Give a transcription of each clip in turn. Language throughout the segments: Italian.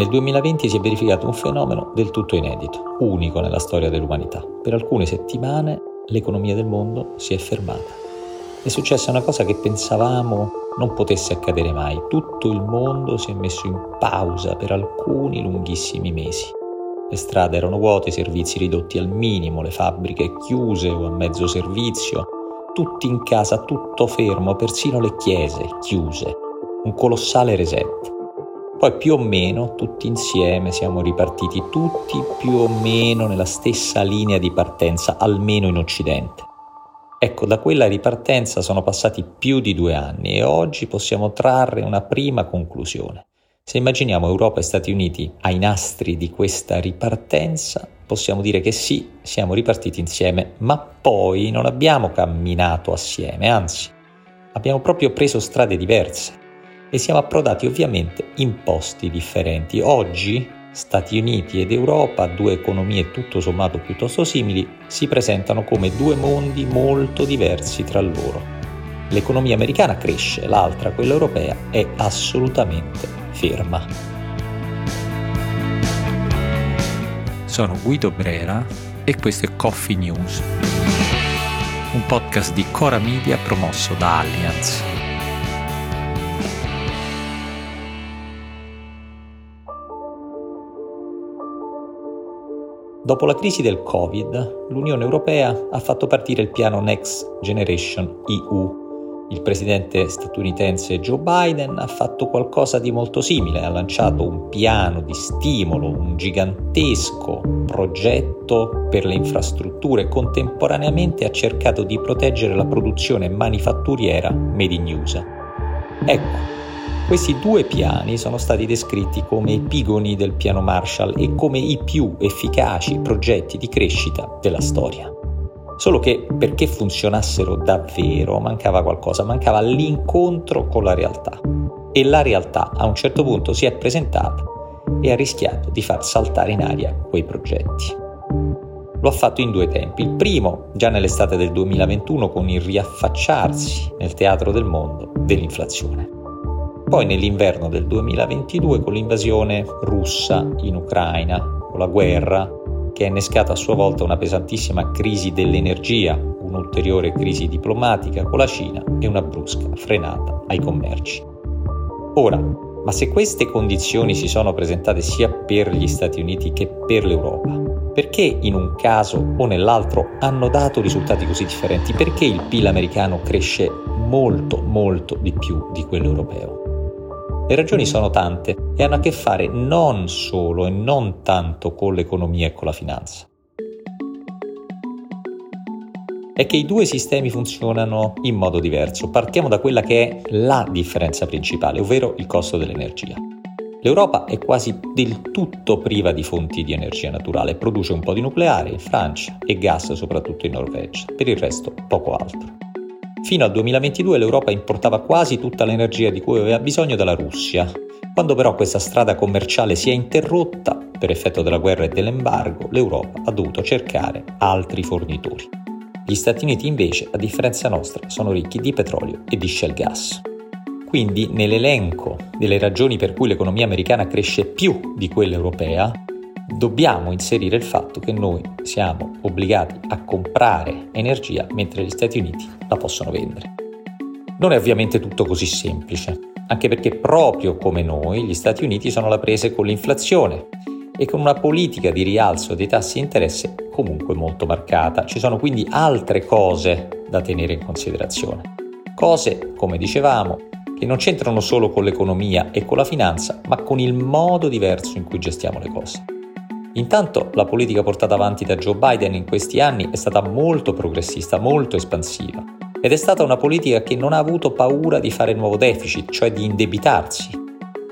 Nel 2020 si è verificato un fenomeno del tutto inedito, unico nella storia dell'umanità. Per alcune settimane l'economia del mondo si è fermata. È successa una cosa che pensavamo non potesse accadere mai. Tutto il mondo si è messo in pausa per alcuni lunghissimi mesi. Le strade erano vuote, i servizi ridotti al minimo, le fabbriche chiuse o a mezzo servizio, tutti in casa, tutto fermo, persino le chiese chiuse. Un colossale reset. Poi più o meno tutti insieme siamo ripartiti, tutti più o meno nella stessa linea di partenza, almeno in Occidente. Ecco, da quella ripartenza sono passati più di due anni e oggi possiamo trarre una prima conclusione. Se immaginiamo Europa e Stati Uniti ai nastri di questa ripartenza, possiamo dire che sì, siamo ripartiti insieme, ma poi non abbiamo camminato assieme, anzi, abbiamo proprio preso strade diverse e siamo approdati ovviamente in posti differenti. Oggi Stati Uniti ed Europa, due economie tutto sommato piuttosto simili, si presentano come due mondi molto diversi tra loro. L'economia americana cresce, l'altra, quella europea, è assolutamente ferma. Sono Guido Brera e questo è Coffee News, un podcast di Cora Media promosso da Allianz. Dopo la crisi del Covid, l'Unione Europea ha fatto partire il piano Next Generation EU. Il presidente statunitense Joe Biden ha fatto qualcosa di molto simile, ha lanciato un piano di stimolo, un gigantesco progetto per le infrastrutture, contemporaneamente ha cercato di proteggere la produzione manifatturiera made in USA. Ecco, questi due piani sono stati descritti come epigoni del piano Marshall e come i più efficaci progetti di crescita della storia. Solo che perché funzionassero davvero mancava qualcosa, mancava l'incontro con la realtà. E la realtà a un certo punto si è presentata e ha rischiato di far saltare in aria quei progetti. Lo ha fatto in due tempi. Il primo, già nell'estate del 2021, con il riaffacciarsi nel teatro del mondo dell'inflazione poi nell'inverno del 2022 con l'invasione russa in Ucraina, con la guerra che ha innescato a sua volta una pesantissima crisi dell'energia, un'ulteriore crisi diplomatica con la Cina e una brusca frenata ai commerci. Ora, ma se queste condizioni si sono presentate sia per gli Stati Uniti che per l'Europa, perché in un caso o nell'altro hanno dato risultati così differenti? Perché il PIL americano cresce molto, molto di più di quello europeo? Le ragioni sono tante e hanno a che fare non solo e non tanto con l'economia e con la finanza. È che i due sistemi funzionano in modo diverso. Partiamo da quella che è la differenza principale, ovvero il costo dell'energia. L'Europa è quasi del tutto priva di fonti di energia naturale, produce un po' di nucleare in Francia e gas soprattutto in Norvegia, per il resto poco altro. Fino al 2022 l'Europa importava quasi tutta l'energia di cui aveva bisogno dalla Russia. Quando però questa strada commerciale si è interrotta per effetto della guerra e dell'embargo, l'Europa ha dovuto cercare altri fornitori. Gli Stati Uniti invece, a differenza nostra, sono ricchi di petrolio e di shale gas. Quindi nell'elenco delle ragioni per cui l'economia americana cresce più di quella europea, dobbiamo inserire il fatto che noi siamo obbligati a comprare energia mentre gli Stati Uniti la possono vendere. Non è ovviamente tutto così semplice, anche perché proprio come noi gli Stati Uniti sono alla prese con l'inflazione e con una politica di rialzo dei tassi di interesse comunque molto marcata. Ci sono quindi altre cose da tenere in considerazione. Cose, come dicevamo, che non c'entrano solo con l'economia e con la finanza, ma con il modo diverso in cui gestiamo le cose. Intanto la politica portata avanti da Joe Biden in questi anni è stata molto progressista, molto espansiva ed è stata una politica che non ha avuto paura di fare nuovo deficit, cioè di indebitarsi.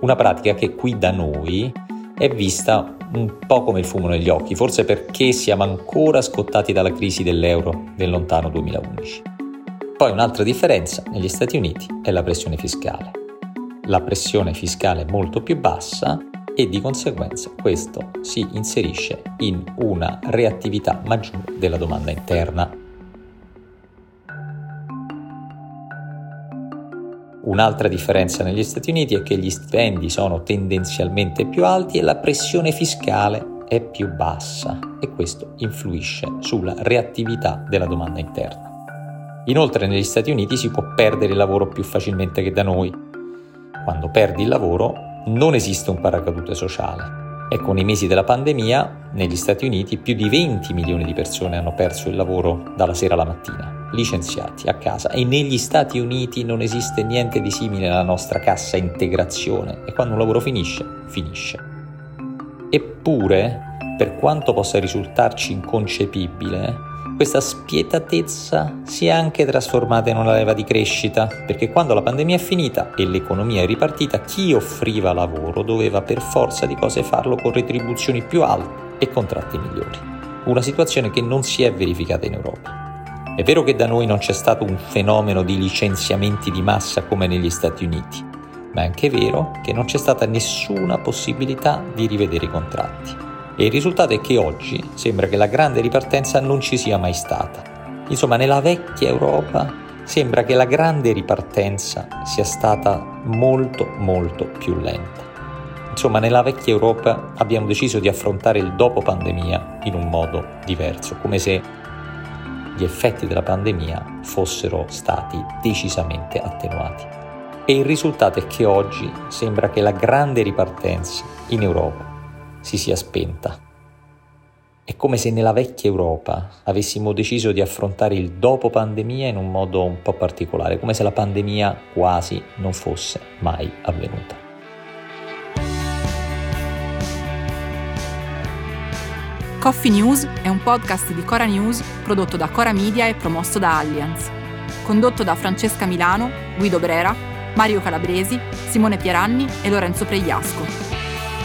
Una pratica che qui da noi è vista un po' come il fumo negli occhi, forse perché siamo ancora scottati dalla crisi dell'euro del lontano 2011. Poi un'altra differenza negli Stati Uniti è la pressione fiscale. La pressione fiscale è molto più bassa e di conseguenza questo si inserisce in una reattività maggiore della domanda interna. Un'altra differenza negli Stati Uniti è che gli stipendi sono tendenzialmente più alti e la pressione fiscale è più bassa e questo influisce sulla reattività della domanda interna. Inoltre negli Stati Uniti si può perdere il lavoro più facilmente che da noi. Quando perdi il lavoro non esiste un paracadute sociale. E con i mesi della pandemia negli Stati Uniti più di 20 milioni di persone hanno perso il lavoro dalla sera alla mattina, licenziati a casa. E negli Stati Uniti non esiste niente di simile alla nostra cassa integrazione. E quando un lavoro finisce, finisce. Eppure, per quanto possa risultarci inconcepibile, questa spietatezza si è anche trasformata in una leva di crescita, perché quando la pandemia è finita e l'economia è ripartita, chi offriva lavoro doveva per forza di cose farlo con retribuzioni più alte e contratti migliori. Una situazione che non si è verificata in Europa. È vero che da noi non c'è stato un fenomeno di licenziamenti di massa come negli Stati Uniti, ma è anche vero che non c'è stata nessuna possibilità di rivedere i contratti. E il risultato è che oggi sembra che la grande ripartenza non ci sia mai stata. Insomma, nella vecchia Europa sembra che la grande ripartenza sia stata molto molto più lenta. Insomma, nella vecchia Europa abbiamo deciso di affrontare il dopo pandemia in un modo diverso, come se gli effetti della pandemia fossero stati decisamente attenuati. E il risultato è che oggi sembra che la grande ripartenza in Europa si sia spenta. È come se nella vecchia Europa avessimo deciso di affrontare il dopo pandemia in un modo un po' particolare, come se la pandemia quasi non fosse mai avvenuta. Coffee News è un podcast di Cora News prodotto da Cora Media e promosso da Allianz. Condotto da Francesca Milano, Guido Brera, Mario Calabresi, Simone Pieranni e Lorenzo Pregliasco.